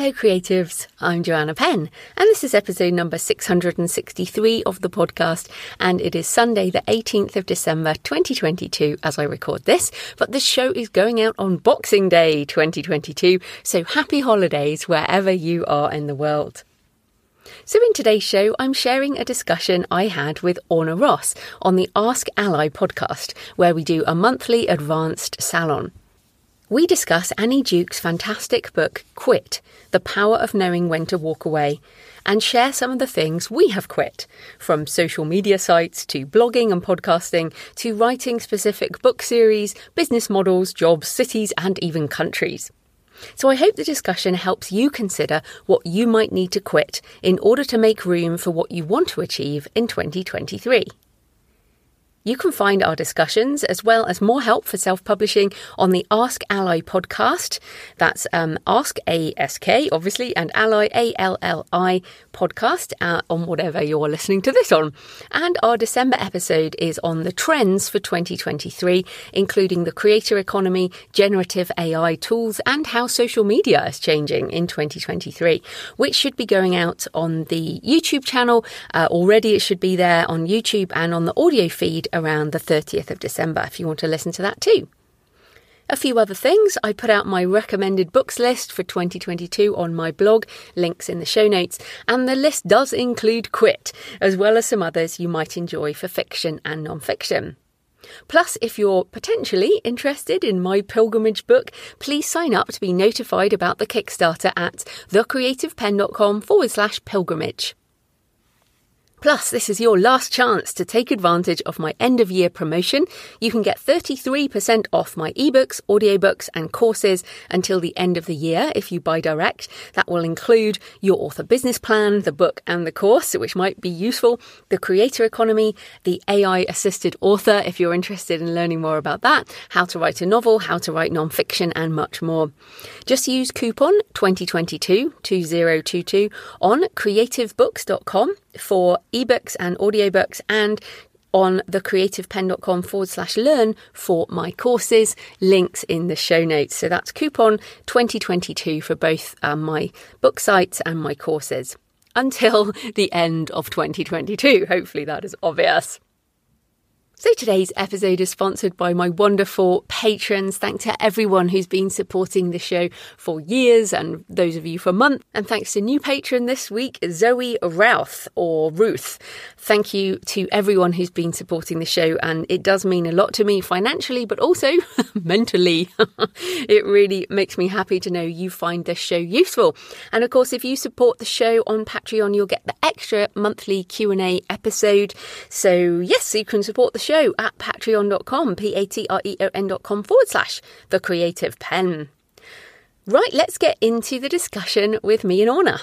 Hello, creatives. I'm Joanna Penn, and this is episode number 663 of the podcast. And it is Sunday, the 18th of December, 2022, as I record this. But the show is going out on Boxing Day 2022. So happy holidays wherever you are in the world. So, in today's show, I'm sharing a discussion I had with Orna Ross on the Ask ALLi podcast, where we do a monthly advanced salon. We discuss Annie Duke's fantastic book, Quit The Power of Knowing When to Walk Away, and share some of the things we have quit, from social media sites to blogging and podcasting to writing specific book series, business models, jobs, cities, and even countries. So I hope the discussion helps you consider what you might need to quit in order to make room for what you want to achieve in 2023. You can find our discussions as well as more help for self publishing on the Ask ALLi podcast. That's um, Ask ASK, obviously, and ALLi A L L I podcast uh, on whatever you're listening to this on. And our December episode is on the trends for 2023, including the creator economy, generative AI tools, and how social media is changing in 2023, which should be going out on the YouTube channel. Uh, already, it should be there on YouTube and on the audio feed around the 30th of December if you want to listen to that too. A few other things. I put out my recommended books list for 2022 on my blog, links in the show notes, and the list does include Quit, as well as some others you might enjoy for fiction and non fiction. Plus, if you're potentially interested in my pilgrimage book, please sign up to be notified about the Kickstarter at thecreativepenn.com forward slash pilgrimage. Plus, this is your last chance to take advantage of my end of year promotion. You can get 33% off my ebooks, audiobooks, and courses until the end of the year if you buy direct. That will include your author business plan, the book, and the course, which might be useful, the creator economy, the AI assisted author if you're interested in learning more about that, how to write a novel, how to write non-fiction, and much more. Just use coupon 2022 2022 on creativepennbooks.com for ebooks and audiobooks and on thecreativepenn.com forward slash learn for my courses. Links in the show notes. So that's coupon 2022 for both um, my book sites and my courses until the end of 2022. Hopefully that is obvious. So today's episode is sponsored by my wonderful patrons. Thanks to everyone who's been supporting the show for years and those of you for months. And thanks to new patron this week, Zoe Routh or Ruth. Thank you to everyone who's been supporting the show. And it does mean a lot to me financially, but also mentally. it really makes me happy to know you find this show useful. And of course, if you support the show on Patreon, you'll get the extra monthly Q&A episode. So yes, you can support the show show at patreon.com, P A T R E O N.com forward slash the creative penn. Right, let's get into the discussion with me and Orna.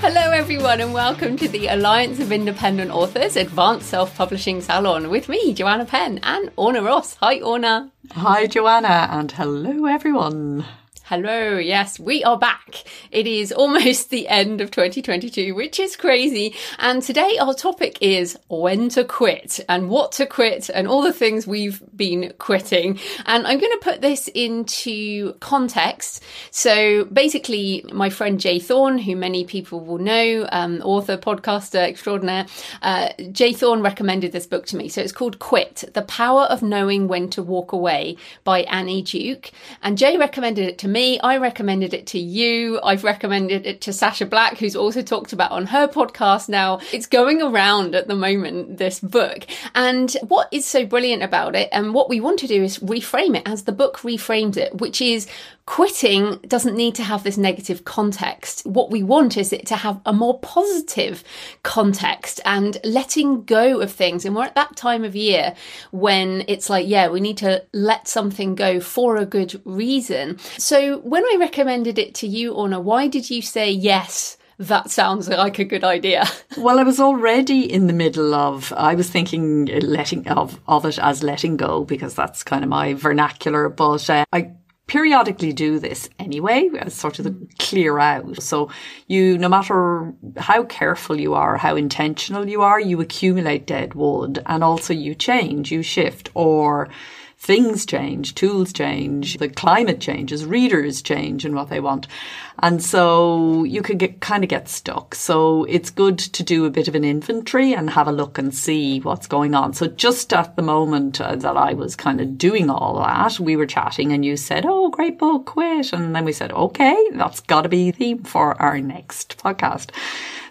Hello, everyone, and welcome to the Alliance of Independent Authors Advanced Self Publishing Salon with me, Joanna Penn, and Orna Ross. Hi, Orna. Hi, Joanna, and hello, everyone. Hello, yes, we are back. It is almost the end of 2022, which is crazy. And today our topic is when to quit and what to quit and all the things we've been quitting. And I'm going to put this into context. So basically, my friend J. Thorn, who many people will know, um, author, podcaster extraordinaire, uh, J. Thorn recommended this book to me. So it's called Quit The Power of Knowing When to Walk Away by Annie Duke. And Jay recommended it to me me. I recommended it to you. I've recommended it to Sacha Black, who's also talked about on her podcast now. It's going around at the moment, this book. And what is so brilliant about it, and what we want to do is reframe it as the book reframes it, which is quitting doesn't need to have this negative context. What we want is it to have a more positive context and letting go of things. And we're at that time of year when it's like, yeah, we need to let something go for a good reason. So when I recommended it to you, Orna, why did you say yes? that sounds like a good idea. well, I was already in the middle of, I was thinking letting of, of it as letting go because that's kind of my vernacular, but uh, I periodically do this anyway, as sort of the mm. clear out. So you, no matter how careful you are, how intentional you are, you accumulate dead wood and also you change, you shift or things change, tools change, the climate changes, readers change and what they want. And so you can get kind of get stuck. So it's good to do a bit of an inventory and have a look and see what's going on. So just at the moment uh, that I was kind of doing all that, we were chatting and you said, Oh, great book, quit. And then we said, okay, that's got to be the theme for our next podcast.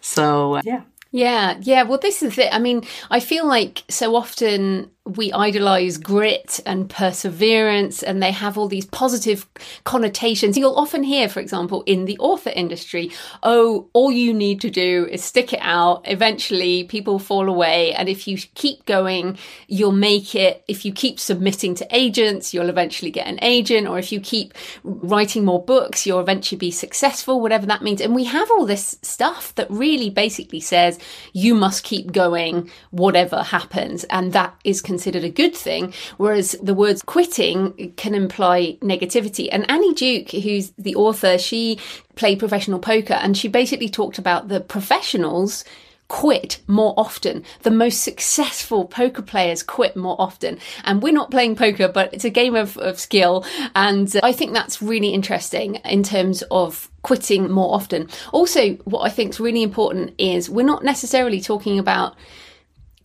So yeah. Yeah, yeah. Well, this is it. I mean, I feel like so often we idolize grit and perseverance and they have all these positive connotations. You'll often hear, for example, in the author industry, oh, all you need to do is stick it out. Eventually people fall away. And if you keep going, you'll make it. If you keep submitting to agents, you'll eventually get an agent. Or if you keep writing more books, you'll eventually be successful, whatever that means. And we have all this stuff that really basically says you must keep going, whatever happens. And that is considered a good thing, whereas the words quitting can imply negativity. And Annie Duke, who's the author, she played professional poker and she basically talked about the professionals quit more often. The most successful poker players quit more often. And we're not playing poker, but it's a game of, of skill. And I think that's really interesting in terms of quitting more often. Also, what I think is really important is we're not necessarily talking about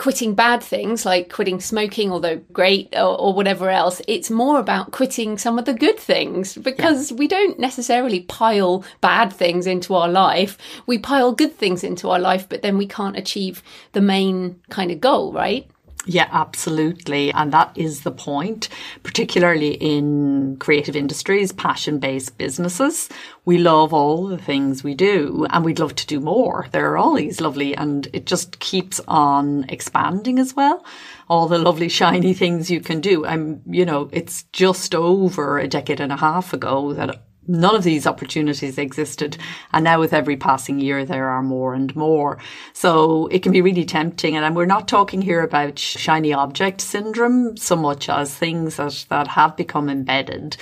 quitting bad things like quitting smoking, although great, or, or, whatever else. It's more about quitting some of the good things because yeah. we don't necessarily pile bad things into our life. We pile good things into our life, but then we can't achieve the main kind of goal, right? Yeah, absolutely. And that is the point, particularly in creative industries, passion based businesses. We love all the things we do and we'd love to do more. There are all these lovely and it just keeps on expanding as well. All the lovely shiny things you can do. I'm, you know, it's just over a decade and a half ago that none of these opportunities existed. And now with every passing year, there are more and more. So it can be really tempting. And we're not talking here about shiny object syndrome so much as things that, that have become embedded.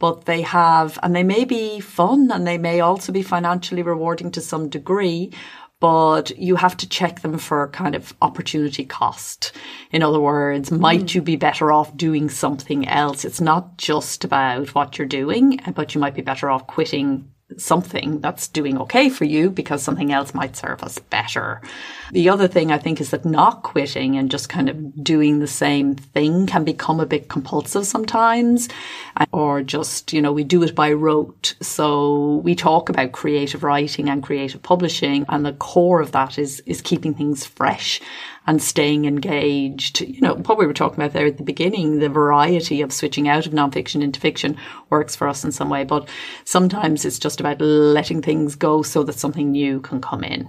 But they have, and they may be fun and they may also be financially rewarding to some degree, but you have to check them for kind of opportunity cost. In other words, might mm. you be better off doing something else? It's not just about what you're doing, but you might be better off quitting something that's doing okay for you because something else might serve us better. The other thing I think is that not quitting and just kind of doing the same thing can become a bit compulsive sometimes or just, you know, we do it by rote. So we talk about creative writing and creative publishing and the core of that is, is keeping things fresh and staying engaged. You know, what we were talking about there at the beginning, the variety of switching out of nonfiction into fiction works for us in some way. But sometimes it's just about letting things go so that something new can come in.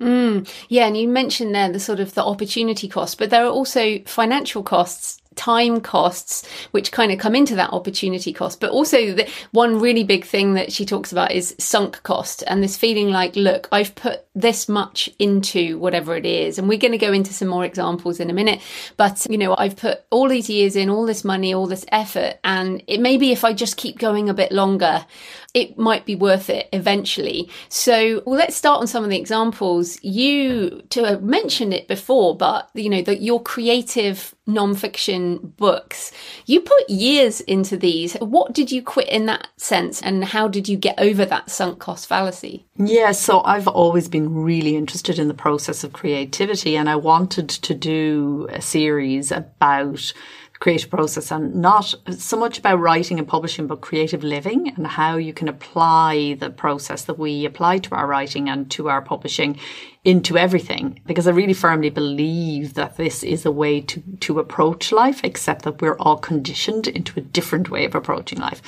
Mm, yeah, and you mentioned there the sort of the opportunity cost, but there are also financial costs time costs, which kind of come into that opportunity cost. But also, the, one really big thing that she talks about is sunk cost and this feeling like, look, I've put this much into whatever it is. And we're going to go into some more examples in a minute. But, you know, I've put all these years in, all this money, all this effort. And it may be if I just keep going a bit longer, it might be worth it eventually. So well, let's start on some of the examples. You to mentioned it before, but you know that your creative nonfiction books, you put years into these. What did you quit in that sense, and how did you get over that sunk cost fallacy? Yeah, so I've always been really interested in the process of creativity, and I wanted to do a series about creative process and not so much about writing and publishing, but creative living and how you can apply the process that we apply to our writing and to our publishing into everything. Because I really firmly believe that this is a way to, to approach life, except that we're all conditioned into a different way of approaching life.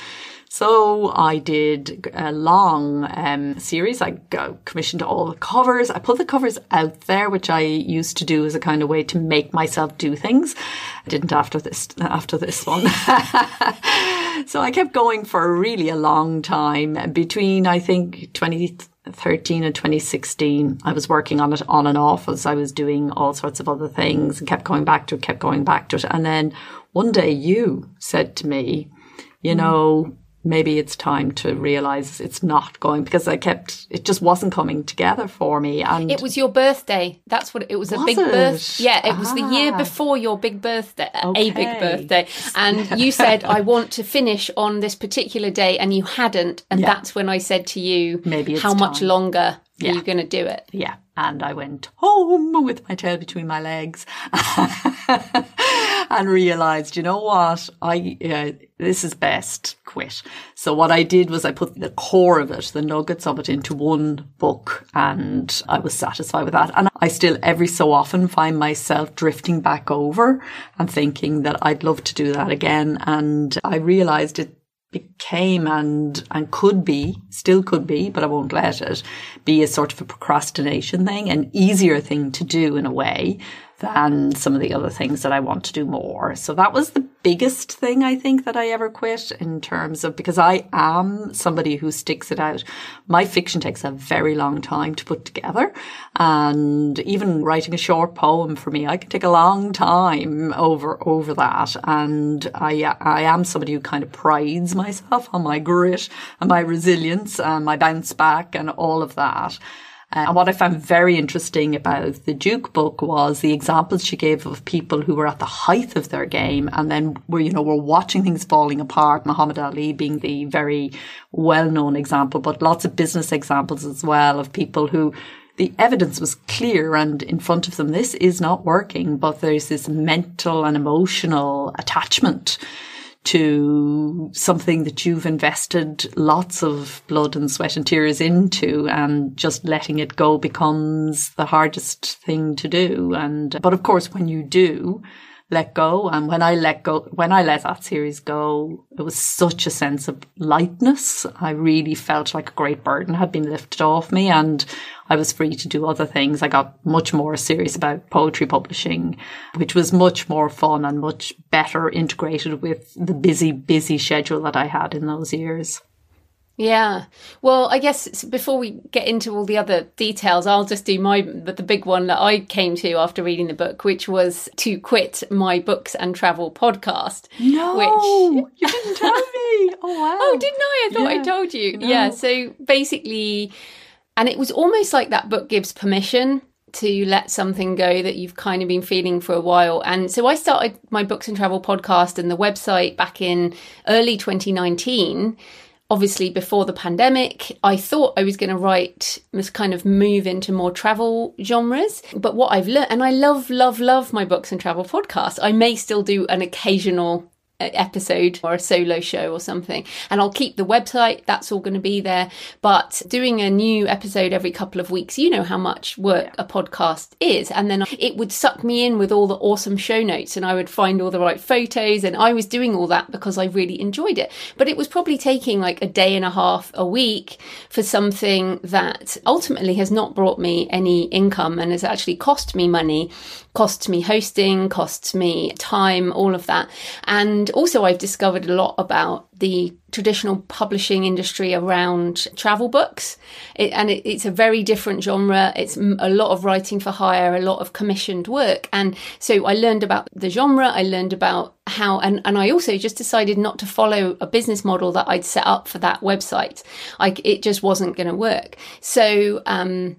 So I did a long um, series. I commissioned all the covers. I put the covers out there, which I used to do as a kind of way to make myself do things. I didn't after this after this one. so I kept going for really a long time between I think 2013 and 2016. I was working on it on and off as I was doing all sorts of other things and kept going back to it, kept going back to it. And then one day you said to me, you know, maybe it's time to realize it's not going because I kept it just wasn't coming together for me. And it was your birthday. That's what it was. A big it? birth. Yeah, it was the year Ah. before your big birthday, a big birthday. And you said I want to finish on this particular day, and you hadn't. And Yeah. that's when I said to you, Maybe it's how much longer Yeah. are you going to do it? yeah, and I went home with my tail between my legs and realized, you know what, I uh, this is best quit. So what I did was I put the core of it, the nuggets of it, into one book, and I was satisfied with that. And I still every so often find myself drifting back over and thinking that I'd love to do that again. And I realized it became and and could be still could be but I won't let it be a sort of a procrastination thing an easier thing to do in a way than some of the other things that I want to do more. So that was the biggest thing I think that I ever quit in terms of because I am somebody who sticks it out. My fiction takes a very long time to put together. And even writing a short poem for me I can take a long time over over that. And I I am somebody who kind of prides myself on my grit and my resilience and my bounce back and all of that. Uh, and what I found very interesting about the Duke book was the examples she gave of people who were at the height of their game and then were, you know, were watching things falling apart. Muhammad Ali being the very well-known example, but lots of business examples as well of people who the evidence was clear and in front of them. This is not working, but there's this mental and emotional attachment to something that you've invested lots of blood and sweat and tears into and just letting it go becomes the hardest thing to do. And, but of course, when you do, let go. And when I let go, when I let that series go, it was such a sense of lightness. I really felt like a great burden had been lifted off me and I was free to do other things. I got much more serious about poetry publishing, which was much more fun and much better integrated with the busy, busy schedule that I had in those years. Yeah. Well, I guess before we get into all the other details, I'll just do my the the big one that I came to after reading the book, which was to quit my books and travel podcast. No, Which you didn't tell me. Oh wow! Oh, didn't I? I thought I told you. No. Yeah. So basically, and it was almost like that book gives permission to let something go that you've kind of been feeling for a while. And so I started my books and travel podcast and the website back in early 2019. Obviously, before the pandemic, I thought I was going to write this kind of move into more travel genres. But what I've learned, and I love, love, love my books and travel podcast. I may still do an occasional episode or a solo show or something. And I'll keep the website, that's all going to be there. But doing a new episode every couple of weeks, you know how much work a podcast is. And then it would suck me in with all the awesome show notes and I would find all the right photos. And I was doing all that because I really enjoyed it. But it was probably taking like a day and a half a week for something that ultimately has not brought me any income and has actually cost me money, costs me hosting, costs me time, all of that. And also, I've discovered a lot about the traditional publishing industry around travel books. It, and it, it's a very different genre. It's a lot of writing for hire, a lot of commissioned work. And so I learned about the genre. I learned about how, and, and I also just decided not to follow a business model that I'd set up for that website. I, it just wasn't going to work. So, um,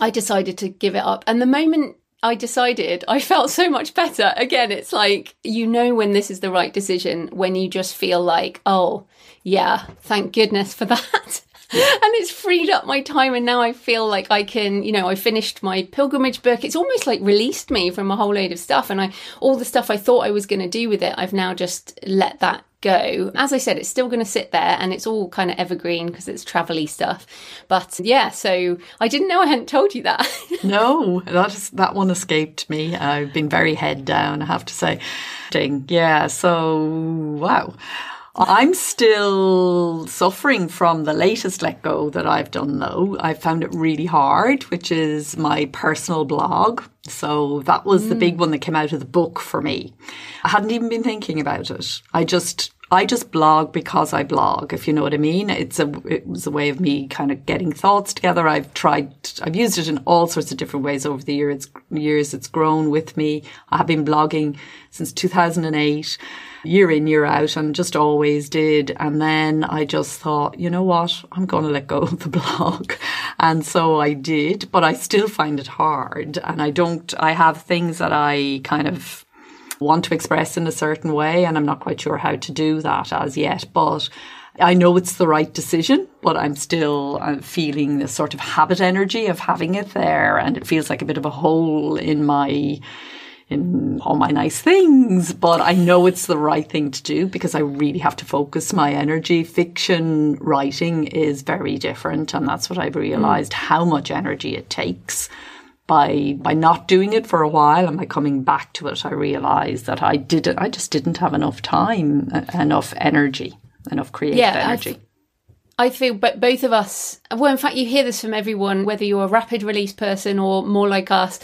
I decided to give it up. And the moment I decided, I felt so much better. Again, it's like, you know, when this is the right decision, when you just feel like, oh, yeah, thank goodness for that. and it's freed up my time. And now I feel like I can, you know, I finished my pilgrimage book. It's almost like released me from a whole load of stuff. And I, all the stuff I thought I was going to do with it, I've now just let that go. As I said, it's still going to sit there and it's all kind of evergreen because it's travel stuff. But yeah, so I didn't know I hadn't told you that. No, that is, that one escaped me. I've been very head down, I have to say. Yeah. So wow. I'm still suffering from the latest let go that I've done though. I found it really hard, which is my personal blog. So that was mm. the big one that came out of the book for me. I hadn't even been thinking about it. I just I just blog because I blog, if you know what I mean. It's a, it was a way of me kind of getting thoughts together. I've tried, I've used it in all sorts of different ways over the years. Years it's grown with me. I have been blogging since 2008, year in, year out, and just always did. And then I just thought, you know what? I'm going to let go of the blog. And so I did, but I still find it hard. And I don't, I have things that I kind of, want to express in a certain way, and I'm not quite sure how to do that as yet. But I know it's the right decision, but I'm still feeling this sort of habit energy of having it there, and it feels like a bit of a hole in my in all my nice things, but I know it's the right thing to do because I really have to focus my energy. Fiction writing is very different, and that's what I've realized mm. how much energy it takes by by not doing it for a while and by coming back to it, I realised that I didn't. I just didn't have enough time, uh, enough energy, enough creative yeah, energy. I feel, but both of us, well, in fact, you hear this from everyone, whether you're a rapid release person or more like us,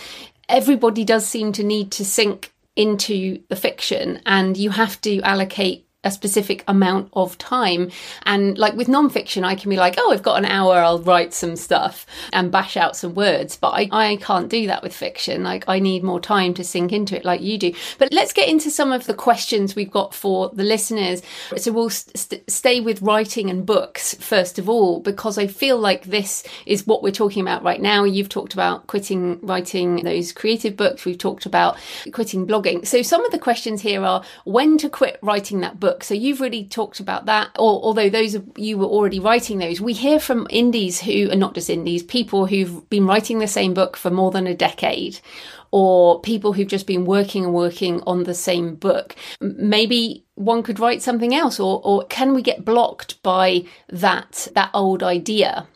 everybody does seem to need to sink into the fiction and you have to allocate a specific amount of time. And like with nonfiction, I can be like, oh, I've got an hour, I'll write some stuff and bash out some words. But I, I can't do that with fiction. Like I need more time to sink into it like you do. But let's get into some of the questions we've got for the listeners. So we'll st- stay with writing and books first of all, because I feel like this is what we're talking about right now. You've talked about quitting writing those creative books. We've talked about quitting blogging. So some of the questions here are when to quit writing that book book. So you've really talked about that. Or, although those of you were already writing those, we hear from indies who are not just indies, people who've been writing the same book for more than a decade or people who've just been working and working on the same book. Maybe one could write something else or, or can we get blocked by that, that old idea?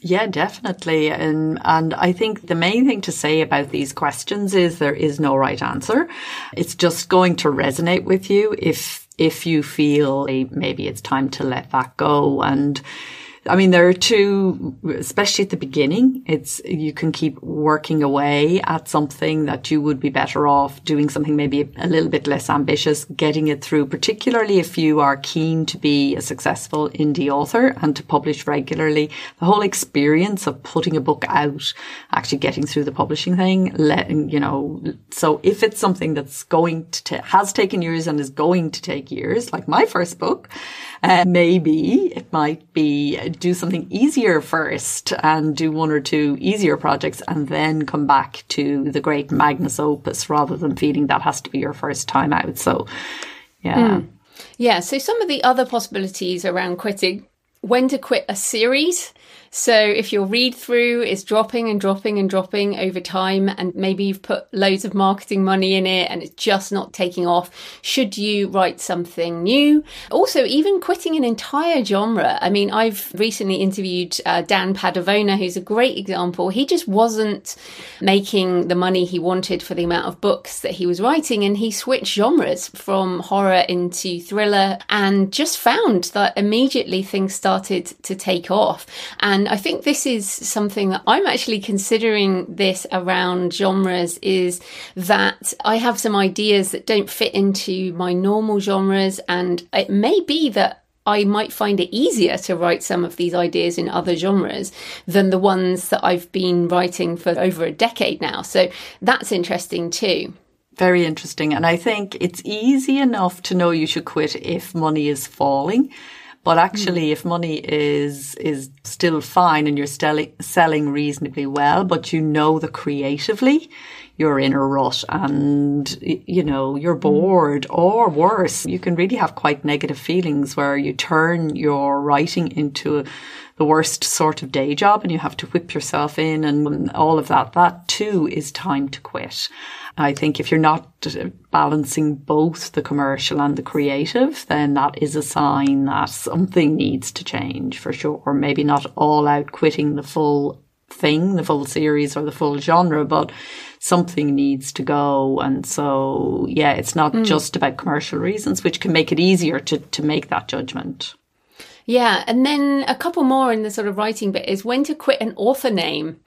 Yeah, definitely. And, and I think the main thing to say about these questions is there is no right answer. It's just going to resonate with you if if you feel maybe it's time to let that go and I mean, there are two, especially at the beginning, it's, you can keep working away at something that you would be better off doing something maybe a little bit less ambitious, getting it through, particularly if you are keen to be a successful indie author and to publish regularly. The whole experience of putting a book out, actually getting through the publishing thing, letting, you know, so if it's something that's going to, has taken years and is going to take years, like my first book, uh, maybe it might be do something easier first and do one or two easier projects and then come back to the great magnus opus rather than feeling that has to be your first time out. So, yeah. Mm. Yeah. So some of the other possibilities around quitting when to quit a series so if your read through is dropping and dropping and dropping over time, and maybe you've put loads of marketing money in it and it's just not taking off, should you write something new? Also, even quitting an entire genre. I mean, I've recently interviewed uh, Dan Padavona, who's a great example. He just wasn't making the money he wanted for the amount of books that he was writing, and he switched genres from horror into thriller and just found that immediately things started to take off. And and I think this is something that I'm actually considering this around genres is that I have some ideas that don't fit into my normal genres. And it may be that I might find it easier to write some of these ideas in other genres than the ones that I've been writing for over a decade now. So that's interesting too. Very interesting. And I think it's easy enough to know you should quit if money is falling. But actually, mm. if money is is still fine and you're selling selling reasonably well, but you know that creatively you're in a rut and you know you're hmm. bored, or worse, you can really have quite negative feelings where you turn your writing into the worst sort of day job and you have to whip yourself in and all of that. That too is time to quit. I think if you're not balancing both the commercial and the creative, then that is a sign that something needs to change for sure. Or maybe not all out quitting the full thing, the full series or the full genre, but something needs to go. And so, yeah, it's not mm. just about commercial reasons, which can make it easier to, to make that judgment. Yeah. And then a couple more in the sort of writing bit is when to quit an author name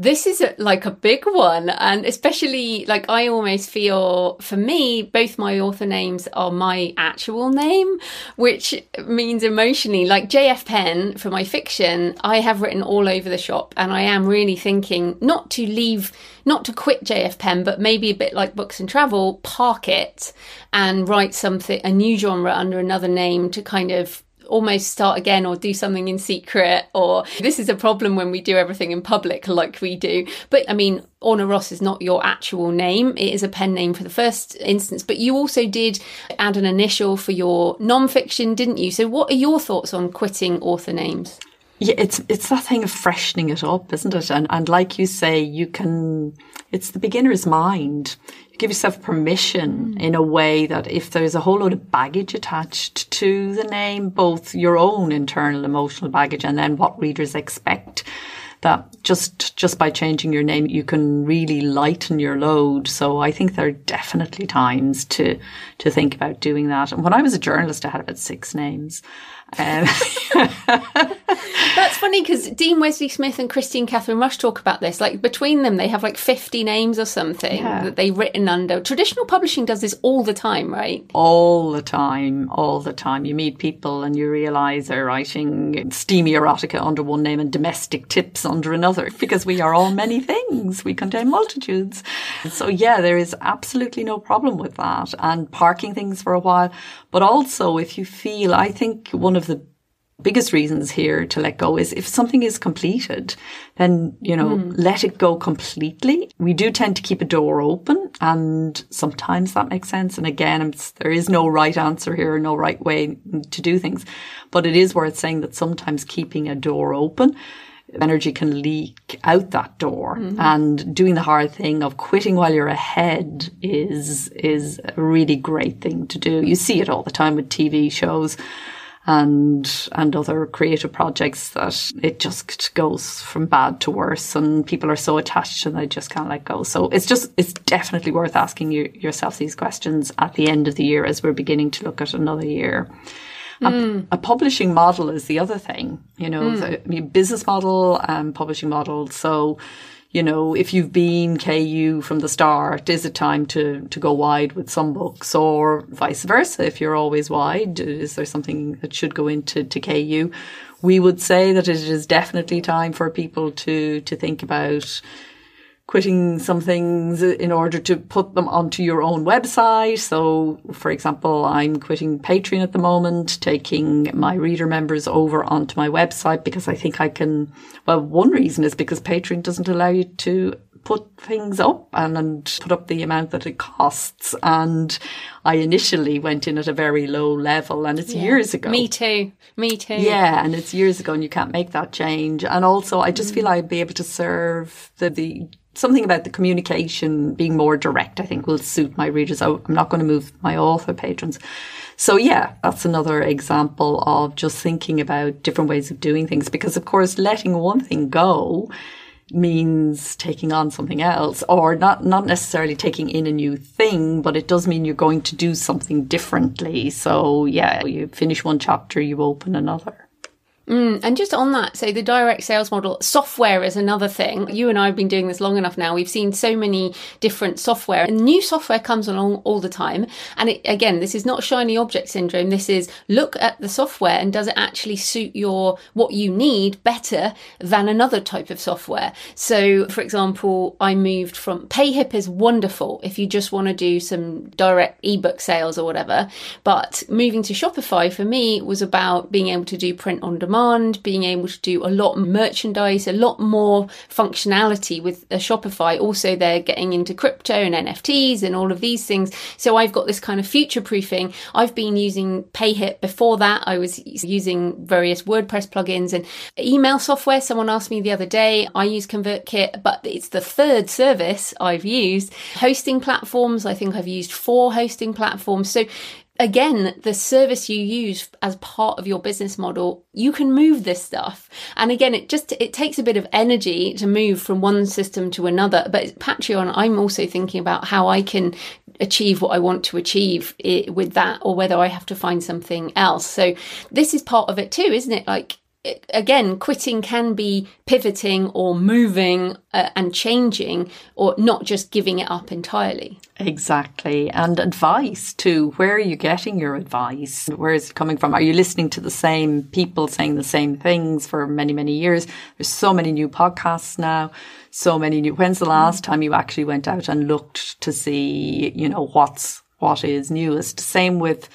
this is a, like a big one. And especially like I almost feel for me, both my author names are my actual name, which means emotionally like JF Penn for my fiction, I have written all over the shop and I am really thinking not to leave, not to quit JF Penn, but maybe a bit like books and travel, park it and write something, a new genre under another name to kind of almost start again or do something in secret or this is a problem when we do everything in public like we do. But I mean, Orna Ross is not your actual name. It is a pen name for the first instance, but you also did add an initial for your non-fiction, didn't you? So what are your thoughts on quitting author names? Yeah, it's it's that thing of freshening it up, isn't it? And and like you say, you can. It's the beginner's mind You give yourself permission mm. in a way that if there's a whole load of baggage attached to the name, both your own internal emotional baggage and then what readers expect, that just just by changing your name you can really lighten your load. So I think there are definitely times to to think about doing that. And when I was a journalist, I had about six names. Um, That's funny because Dean Wesley Smith and Kristine Kathryn Rusch talk about this. Like between them, they have like 50 names or something yeah. that they've written under. Traditional publishing does this all the time, right? All the time, all the time. You meet people and you realize they're writing steamy erotica under one name and domestic tips under another because we are all many things. We contain multitudes. So yeah, there is absolutely no problem with that and parking things for a while. But also if you feel, I think one of the biggest reasons here to let go is if something is completed, then, you know, mm. let it go completely. We do tend to keep a door open and sometimes that makes sense. And again, there is no right answer here, no right way to do things, but it is worth saying that sometimes keeping a door open energy can leak out that door mm-hmm. and doing the hard thing of quitting while you're ahead is is a really great thing to do you see it all the time with tv shows and and other creative projects that it just goes from bad to worse and people are so attached and they just can't let go. So it's just it's definitely worth asking you, yourself these questions at the end of the year as we're beginning to look at another year. Mm. A, a, publishing model is the other thing, you know, mm. the I mean, business model and publishing model. So you know, if you've been KU from the start, is it time to, to go wide with some books or vice versa? If you're always wide, is there something that should go into to KU? We would say that it is definitely time for people to, to think about quitting some things in order to put them onto your own website. So, for example, I'm quitting Patreon at the moment, taking my reader members over onto my website because I think I can. Well, one reason is because Patreon doesn't allow you to put things up and, and put up the amount that it costs. And I initially went in at a very low level and it's yeah. years ago. Me too. Me too. Yeah. And it's years ago and you can't make that change. And also I just mm. feel I'd be able to serve the, the something about the communication being more direct, I think will suit my readers. I'm not going to move my author patrons. So yeah, that's another example of just thinking about different ways of doing things because of course letting one thing go means taking on something else or not not necessarily taking in a new thing but it does mean you're going to do something differently so yeah you finish one chapter you open another Mm, and just on that, so the direct sales model, software is another thing. You and I have been doing this long enough now. We've seen so many different software and new software comes along all the time. And it, again, this is not shiny object syndrome. This is look at the software and does it actually suit your, what you need better than another type of software? So for example, I moved from PayHip is wonderful if you just want to do some direct ebook sales or whatever. But moving to Shopify for me was about being able to do print on demand demand, being able to do a lot merchandise, a lot more functionality with a Shopify. Also, they're getting into crypto and NFTs and all of these things. So I've got this kind of future proofing. I've been using PayHip before that. I was using various WordPress plugins and email software. Someone asked me the other day, I use ConvertKit, but it's the third service I've used. Hosting platforms, I think I've used four hosting platforms. So again, the service you use as part of your business model, you can move this stuff. And again, it just, it takes a bit of energy to move from one system to another. But Patreon, I'm also thinking about how I can achieve what I want to achieve with that or whether I have to find something else. So this is part of it too, isn't it? Like, again, quitting can be pivoting or moving uh, and changing, or not just giving it up entirely. Exactly. And advice too. Where are you getting your advice? Where is it coming from? Are you listening to the same people saying the same things for many, many years? There's so many new podcasts now. So many new. When's the mm-hmm. last time you actually went out and looked to see, you know, what's, what is newest? Same with,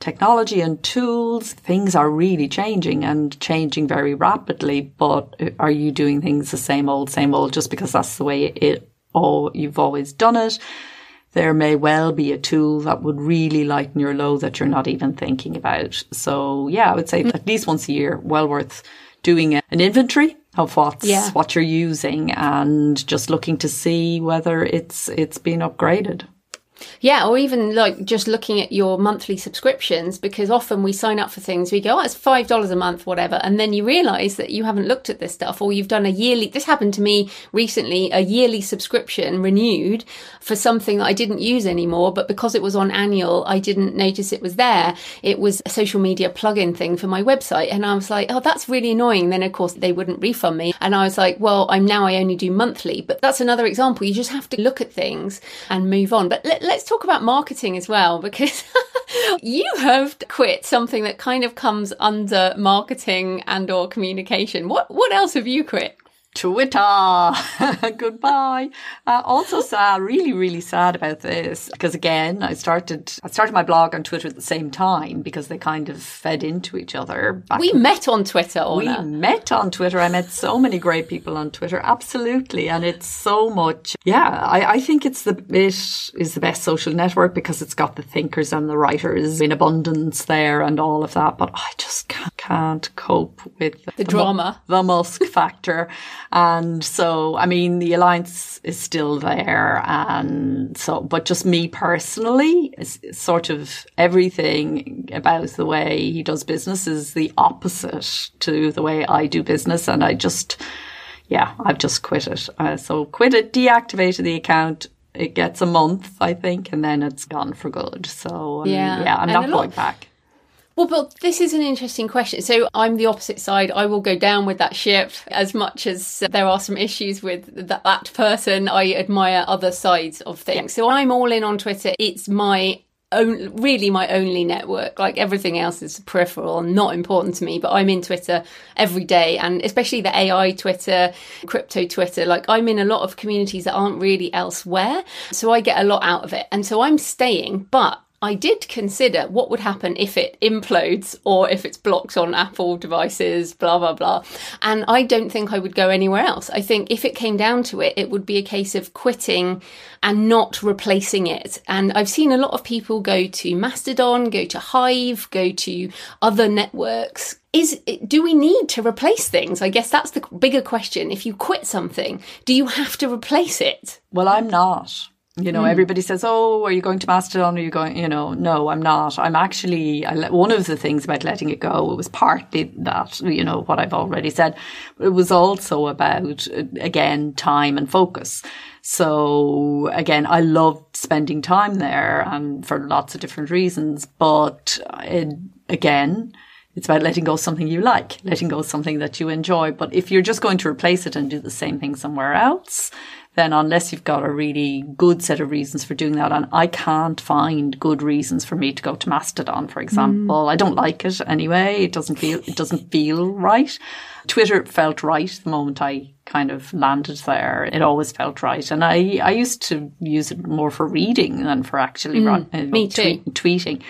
technology and tools, things are really changing and changing very rapidly. But are you doing things the same old, same old just because that's the way it, or you've always done it? There may well be a tool that would really lighten your load that you're not even thinking about. So yeah, I would say at least once a year, well worth doing an inventory of what's yeah. what you're using and just looking to see whether it's it's been upgraded. Yeah, or even like just looking at your monthly subscriptions, because often we sign up for things, we go, oh, it's $5 a month, whatever. And then you realize that you haven't looked at this stuff or you've done a yearly, this happened to me recently, a yearly subscription renewed for something that I didn't use anymore. But because it was on annual, I didn't notice it was there. It was a social media plugin thing for my website. And I was like, oh, that's really annoying. Then of course they wouldn't refund me. And I was like, well, I'm now I only do monthly, but that's another example. You just have to look at things and move on. But let, let's talk about marketing as well, because you have quit something that kind of comes under marketing and or communication. What what else have you quit? Twitter. Goodbye. Uh, also sad, really, really sad about this because again, I started, I started my blog on Twitter at the same time because they kind of fed into each other. we in, met on Twitter, Orna. We met on Twitter. I met so many great people on Twitter. Absolutely. And it's so much. Yeah. I, I think it's the, it is the best social network because it's got the thinkers and the writers in abundance there and all of that. But I just can't, can't cope with the, the drama, the Musk factor. And so, I mean, the alliance is still there. And so, but just me personally, is sort of everything about the way he does business is the opposite to the way I do business. And I just, yeah, I've just quit it. Uh, so quit it, deactivated the account. It gets a month, I think, and then it's gone for good. So um, yeah, yeah, I'm and not going back. Well, but this is an interesting question. So I'm the opposite side. I will go down with that ship as much as uh, there are some issues with that, that person. I admire other sides of things. So I'm all in on Twitter. It's my own, really my only network. Like everything else is peripheral and not important to me, but I'm in Twitter every day and especially the AI Twitter, crypto Twitter. Like I'm in a lot of communities that aren't really elsewhere. So I get a lot out of it. And so I'm staying, but I did consider what would happen if it implodes or if it's blocked on Apple devices, blah, blah, blah. And I don't think I would go anywhere else. I think if it came down to it, it would be a case of quitting and not replacing it. And I've seen a lot of people go to Mastodon, go to Hive, go to other networks is do we need to replace things i guess that's the bigger question if you quit something do you have to replace it well i'm not you know, mm. everybody says, "Oh, are you going to Mastodon? Are you going?" You know, no, I'm not. I'm actually. I let, one of the things about letting it go it was partly that you know what I've already said, but it was also about uh, again time and focus. So again, I loved spending time there, and for lots of different reasons. But uh, it, again, it's about letting go of something you like, letting go of something that you enjoy. But if you're just going to replace it and do the same thing somewhere else, then unless you've got a really good set of reasons for doing that, and I can't find good reasons for me to go to Mastodon, for example. Mm. I don't like it anyway. It doesn't feel, it doesn't feel right. Twitter felt right the moment I kind of landed there. It always felt right. And I, I used to use it more for reading than for actually mm, uh, me too. Tweet, tweeting.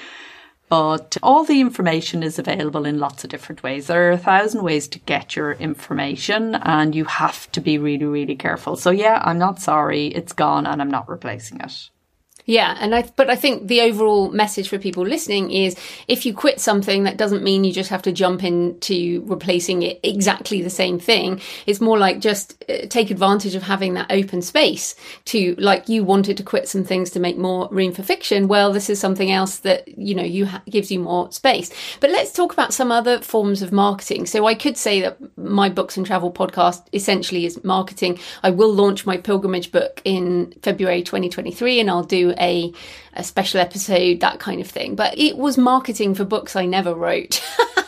But all the information is available in lots of different ways. There are a thousand ways to get your information and you have to be really, really careful. So yeah, I'm not sorry. It's gone and I'm not replacing it. Yeah, and I but I think the overall message for people listening is if you quit something that doesn't mean you just have to jump into replacing it exactly the same thing. It's more like just uh, take advantage of having that open space to like you wanted to quit some things to make more room for fiction. Well, this is something else that you know you ha- gives you more space. But let's talk about some other forms of marketing. So I could say that my books and travel podcast essentially is marketing. I will launch my pilgrimage book in February 2023 and I'll do a, a special episode, that kind of thing. But it was marketing for books I never wrote.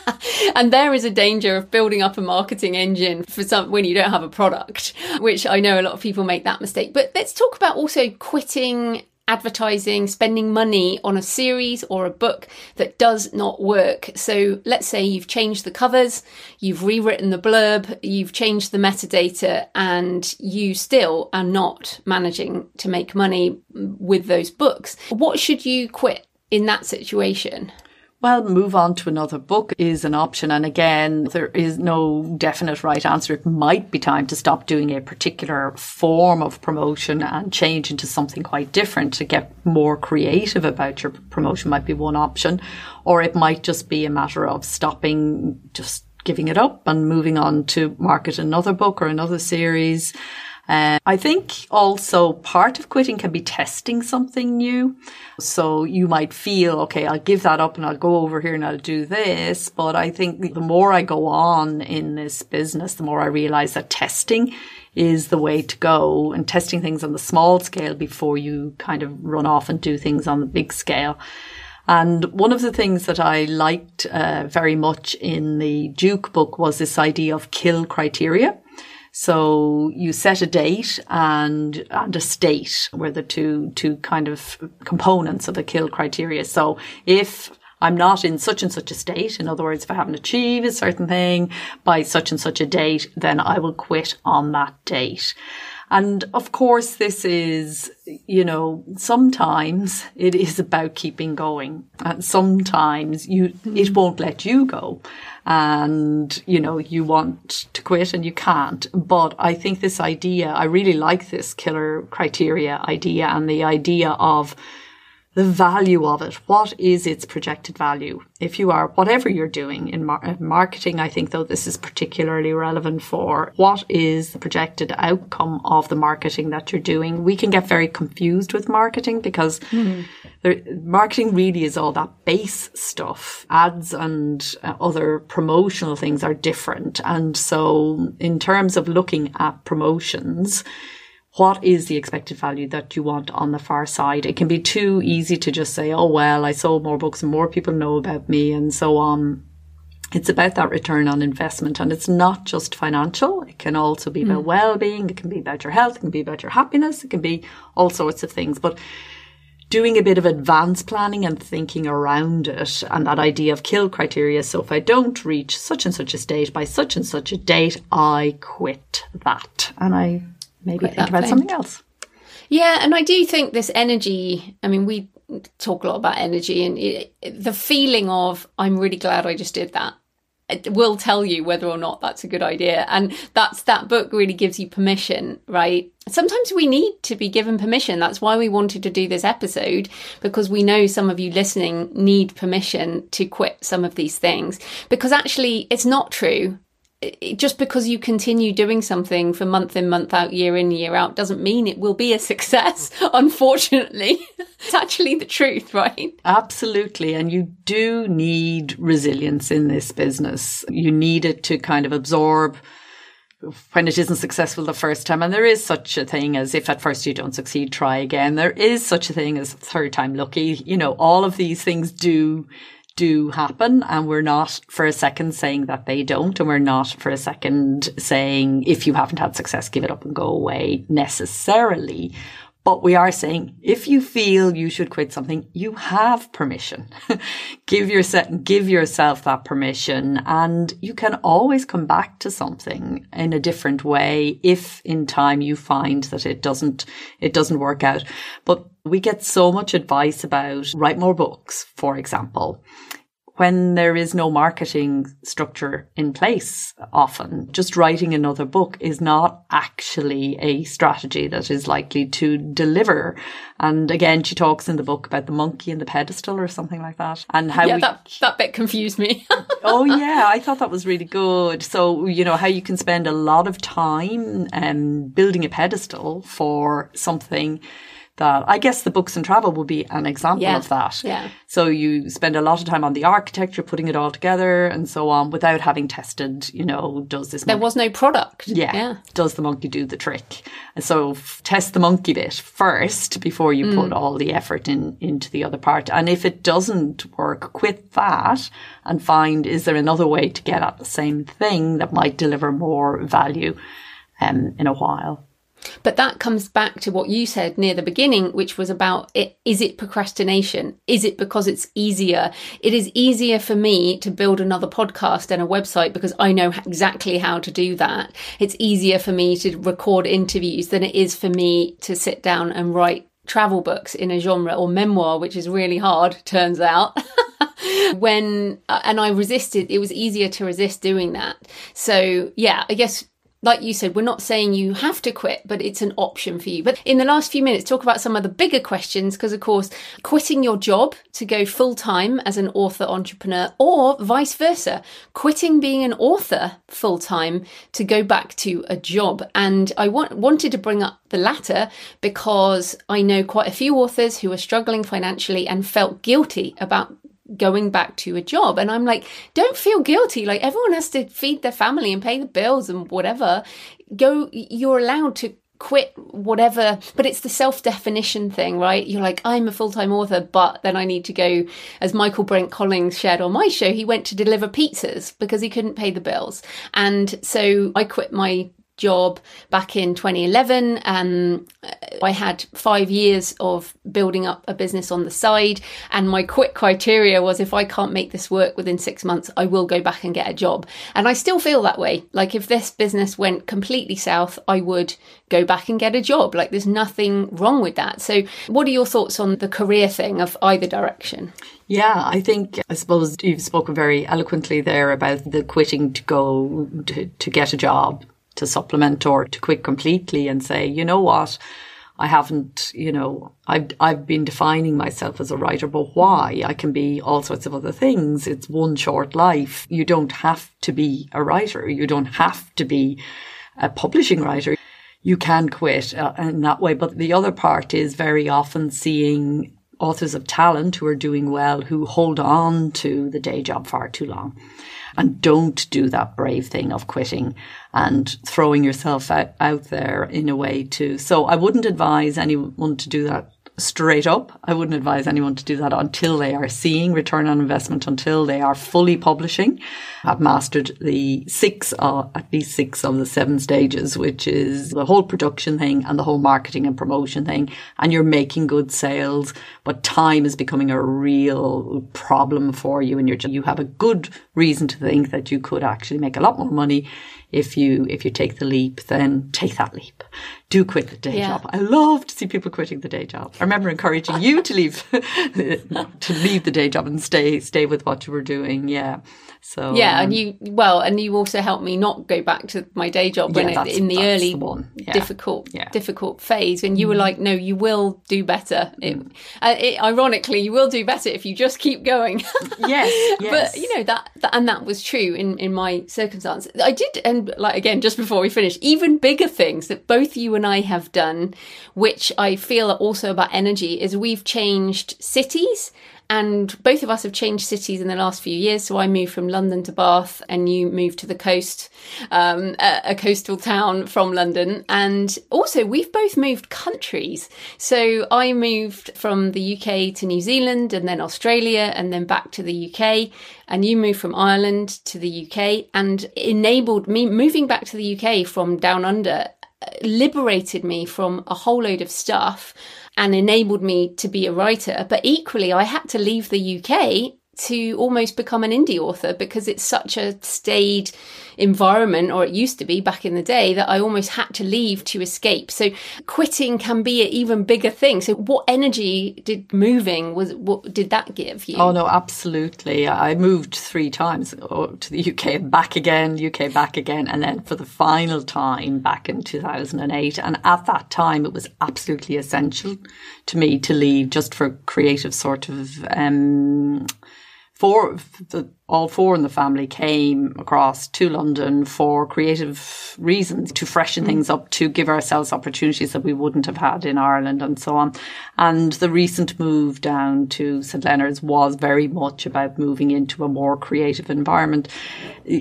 and there is a danger of building up a marketing engine for some when you don't have a product, which I know a lot of people make that mistake. But let's talk about also quitting advertising, spending money on a series or a book that does not work. So let's say you've changed the covers, you've rewritten the blurb, you've changed the metadata, and you still are not managing to make money with those books. What should you quit in that situation? Well, move on to another book is an option. And again, there is no definite right answer. It might be time to stop doing a particular form of promotion and change into something quite different to get more creative about your promotion might be one option. Or it might just be a matter of stopping, just giving it up and moving on to market another book or another series. Uh, I think also part of quitting can be testing something new. So you might feel, okay, I'll give that up and I'll go over here and I'll do this. But I think the more I go on in this business, the more I realize that testing is the way to go and testing things on the small scale before you kind of run off and do things on the big scale. And one of the things that I liked uh, very much in the Duke book was this idea of kill criteria. So you set a date and, and a state were the two, two kind of components of the kill criteria. So if I'm not in such and such a state, in other words, if I haven't achieved a certain thing by such and such a date, then I will quit on that date. And of course, this is, you know, sometimes it is about keeping going. And sometimes you, it won't let you go. And, you know, you want to quit and you can't. But I think this idea, I really like this killer criteria idea and the idea of, the value of it. What is its projected value? If you are, whatever you're doing in mar- marketing, I think though this is particularly relevant for what is the projected outcome of the marketing that you're doing. We can get very confused with marketing because mm-hmm. there, marketing really is all that base stuff. Ads and uh, other promotional things are different. And so in terms of looking at promotions, what is the expected value that you want on the far side? It can be too easy to just say, oh, well, I sold more books and more people know about me and so on. It's about that return on investment and it's not just financial. It can also be about mm. well-being. It can be about your health. It can be about your happiness. It can be all sorts of things. But doing a bit of advanced planning and thinking around it and that idea of kill criteria. So if I don't reach such and such a state by such and such a date, I quit that. And I maybe Quite think about thing. something else. Yeah, and I do think this energy. I mean, we talk a lot about energy, and it, the feeling of I'm really glad I just did that it will tell you whether or not that's a good idea and that's that book really gives you permission right sometimes we need to be given permission that's why we wanted to do this episode because we know some of you listening need permission to quit some of these things because actually it's not true just because you continue doing something for month in, month out, year in, year out, doesn't mean it will be a success, unfortunately. it's actually the truth, right? Absolutely. And you do need resilience in this business. You need it to kind of absorb when it isn't successful the first time. And there is such a thing as if at first you don't succeed, try again. There is such a thing as third time lucky. You know, all of these things do do happen and we're not for a second saying that they don't and we're not for a second saying if you haven't had success give it up and go away necessarily but we are saying if you feel you should quit something, you have permission. give yourself, give yourself that permission and you can always come back to something in a different way if in time you find that it doesn't, it doesn't work out. But we get so much advice about write more books, for example when there is no marketing structure in place often just writing another book is not actually a strategy that is likely to deliver. And again she talks in the book about the monkey and the pedestal or something like that and how yeah we, that, that bit confused me. Oh yeah i thought that was really good. So you know how you can spend a lot of time um, building a pedestal for something that I guess the books and travel would be an example Yeah. of that. Yeah. So you spend a lot of time on the architecture, putting it all together and so on without having tested, you know, does this there was no product yeah, yeah does the monkey do the trick? And so f- test the monkey bit first before you Mm. put all the effort in into the other part. And if it doesn't work, quit that and find is there another way to get at the same thing that might deliver more value um, in a while. But that comes back to what you said near the beginning, which was about it. Is it procrastination? Is it because it's easier? It is easier for me to build another podcast and a website because I know exactly how to do that. It's easier for me to record interviews than it is for me to sit down and write travel books in a genre or memoir, which is really hard, turns out. when, uh, and I resisted, it was easier to resist doing that. So, yeah, I guess like you said, we're not saying you have to quit, but it's an option for you. But in the last few minutes, talk about some of the bigger questions, because of course, quitting your job to go full time as an author entrepreneur, or vice versa, quitting being an author full time to go back to a job. And I want, wanted to bring up the latter because I know quite a few authors who are struggling financially and felt guilty about going back to a job. And I'm like, don't feel guilty. Like everyone has to feed their family and pay the bills and whatever. Go, you're allowed to quit whatever, but it's the self definition thing, right? You're like, I'm a full time author, but then I need to go, as Michael Brent Collins shared on my show, he went to deliver pizzas because he couldn't pay the bills. And so I quit my job back in 2011. Um, I had five years of building up a business on the side, and my quit criteria was if I can't make this work within six months, I will go back and get a job. And I still feel that way. Like if this business went completely south, I would go back and get a job. Like there's nothing wrong with that. So, what are your thoughts on the career thing of either direction? Yeah, I think, I suppose you've spoken very eloquently there about the quitting to go to, to get a job, to supplement or to quit completely and say, you know what? I haven't, you know, I've, I've been defining myself as a writer, but why? I can be all sorts of other things. It's one short life. You don't have to be a writer. You don't have to be a publishing writer. You can quit uh, in that way. But the other part is very often seeing authors of talent who are doing well, who hold on to the day job far too long and don't do that brave thing of quitting and throwing yourself out, out there in a way too. So I wouldn't advise anyone to do that straight up. I wouldn't advise anyone to do that until they are seeing return on investment, until they are fully publishing, have mastered the six, or at least six of the seven stages, which is the whole production thing and the whole marketing and promotion thing. And you're making good sales, but time is becoming a real problem for you. And you're, you have a good reason to think that you could actually make a lot more money if you if you take the leap, then take that leap. Do quit the day Yeah. job. I love to see people quitting the day job. I remember encouraging you to leave to leave the day job and stay stay with what you were doing. Yeah. So Yeah, um, and you well, and you also helped me not go back to my day job when Yeah, it, in the early the. Yeah. difficult Yeah. difficult phase, and you were like, "No, you will do better." It, uh, it, ironically, you will do better if you just keep going. yes, yes. But you know that, that, and that was true in in my circumstance. I did, and like again, just before we finish, even bigger things that both you and I have done, which I feel are also about energy, is we've changed cities. And both of us have changed cities in the last few years. So I moved from London to Bath, and you moved to the coast, um, a, a coastal town from London. And also, we've both moved countries. So I moved from the UK to New Zealand, and then Australia, and then back to the UK. And you moved from Ireland to the UK, and enabled me moving back to the UK from down under liberated me from a whole load of stuff and enabled me to be a writer. But equally, I had to leave the UK to almost become an indie author because it's such a staid environment, or it used to be back in the day, that I almost had to leave to escape. So quitting can be an even bigger thing. So what energy did moving was what did that give you? Oh no, absolutely. I moved three times oh, to the UK back again, UK back again, and then for the final time back in 2008. And at that time, it was absolutely essential to me to leave just for creative sort of um, four, the, all four in the family came across to London for creative reasons, to freshen mm. things up, to give ourselves opportunities that we wouldn't have had in Ireland and so on. And the recent move down to St. Leonards was very much about moving into a more creative environment.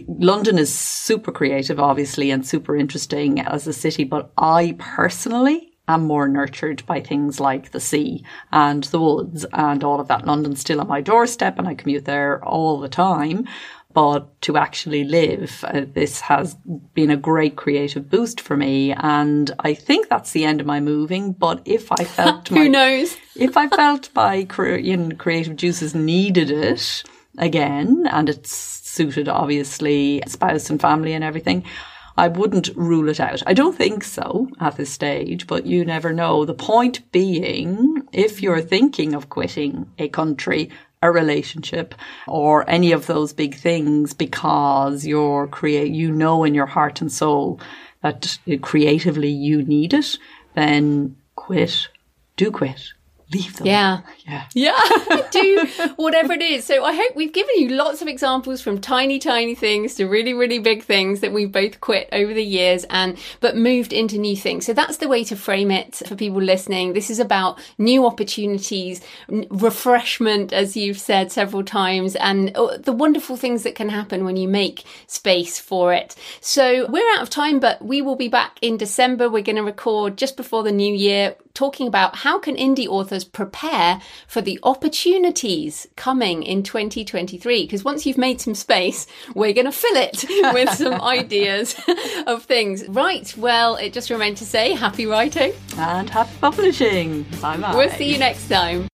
London is super creative, obviously, and super interesting as a city, but I personally am more nurtured by things like the sea and the woods and all of that. London's still on my doorstep and I commute there all the time. But to actually live, uh, this has been a great creative boost for me. And I think that's the end of my moving. But if I felt Who my, knows? if I felt my you know, creative juices needed it again, and it's suited obviously spouse and family and everything, I wouldn't rule it out. I don't think so at this stage, but you never know. The point being, if you're thinking of quitting a country, a relationship or any of those big things because you're create, you know in your heart and soul that creatively you need it, then quit. Do quit leave them. Yeah. Yeah. Yeah. Do whatever it is. So I hope we've given you lots of examples from tiny, tiny things to really, really big things that we've both quit over the years and, but moved into new things. So that's the way to frame it for people listening. This is about new opportunities, refreshment, as you've said several times, and uh, the wonderful things that can happen when you make space for it. So we're out of time, but we will be back in December. We're going to record just before the new year talking about how can indie authors prepare for the opportunities coming in 2023 because once you've made some space we're going to fill it with some ideas of things. Right well it just remains to say happy writing. And happy publishing. Bye bye we'll see you next time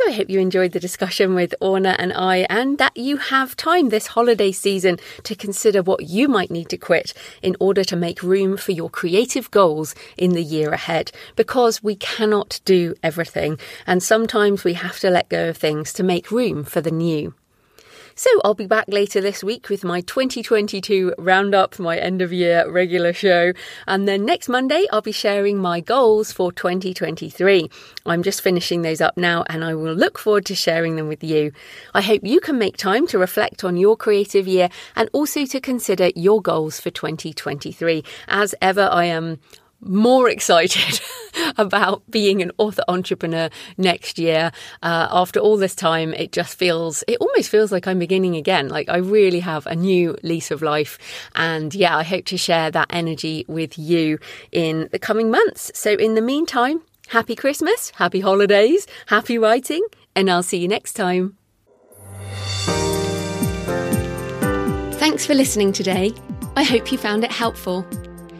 so I hope you enjoyed the discussion with Orna and I, and that you have time this holiday season to consider what you might need to quit in order to make room for your creative goals in the year ahead. Because we cannot do everything, and sometimes we have to let go of things to make room for the new. So I'll be back later this week with my 2022 roundup, my end of year regular show. And then next Monday, I'll be sharing my goals for 2023. I'm just finishing those up now and I will look forward to sharing them with you. I hope you can make time to reflect on your creative year and also to consider your goals for 2023. As ever, I am more excited about being an author entrepreneur next year. Uh, after all this time, it just feels, it almost feels like I'm beginning again. Like I really have a new lease of life. And yeah, I hope to share that energy with you in the coming months. So in the meantime, happy Christmas, happy holidays, happy writing, and I'll see you next time. Thanks for listening today. I hope you found it helpful.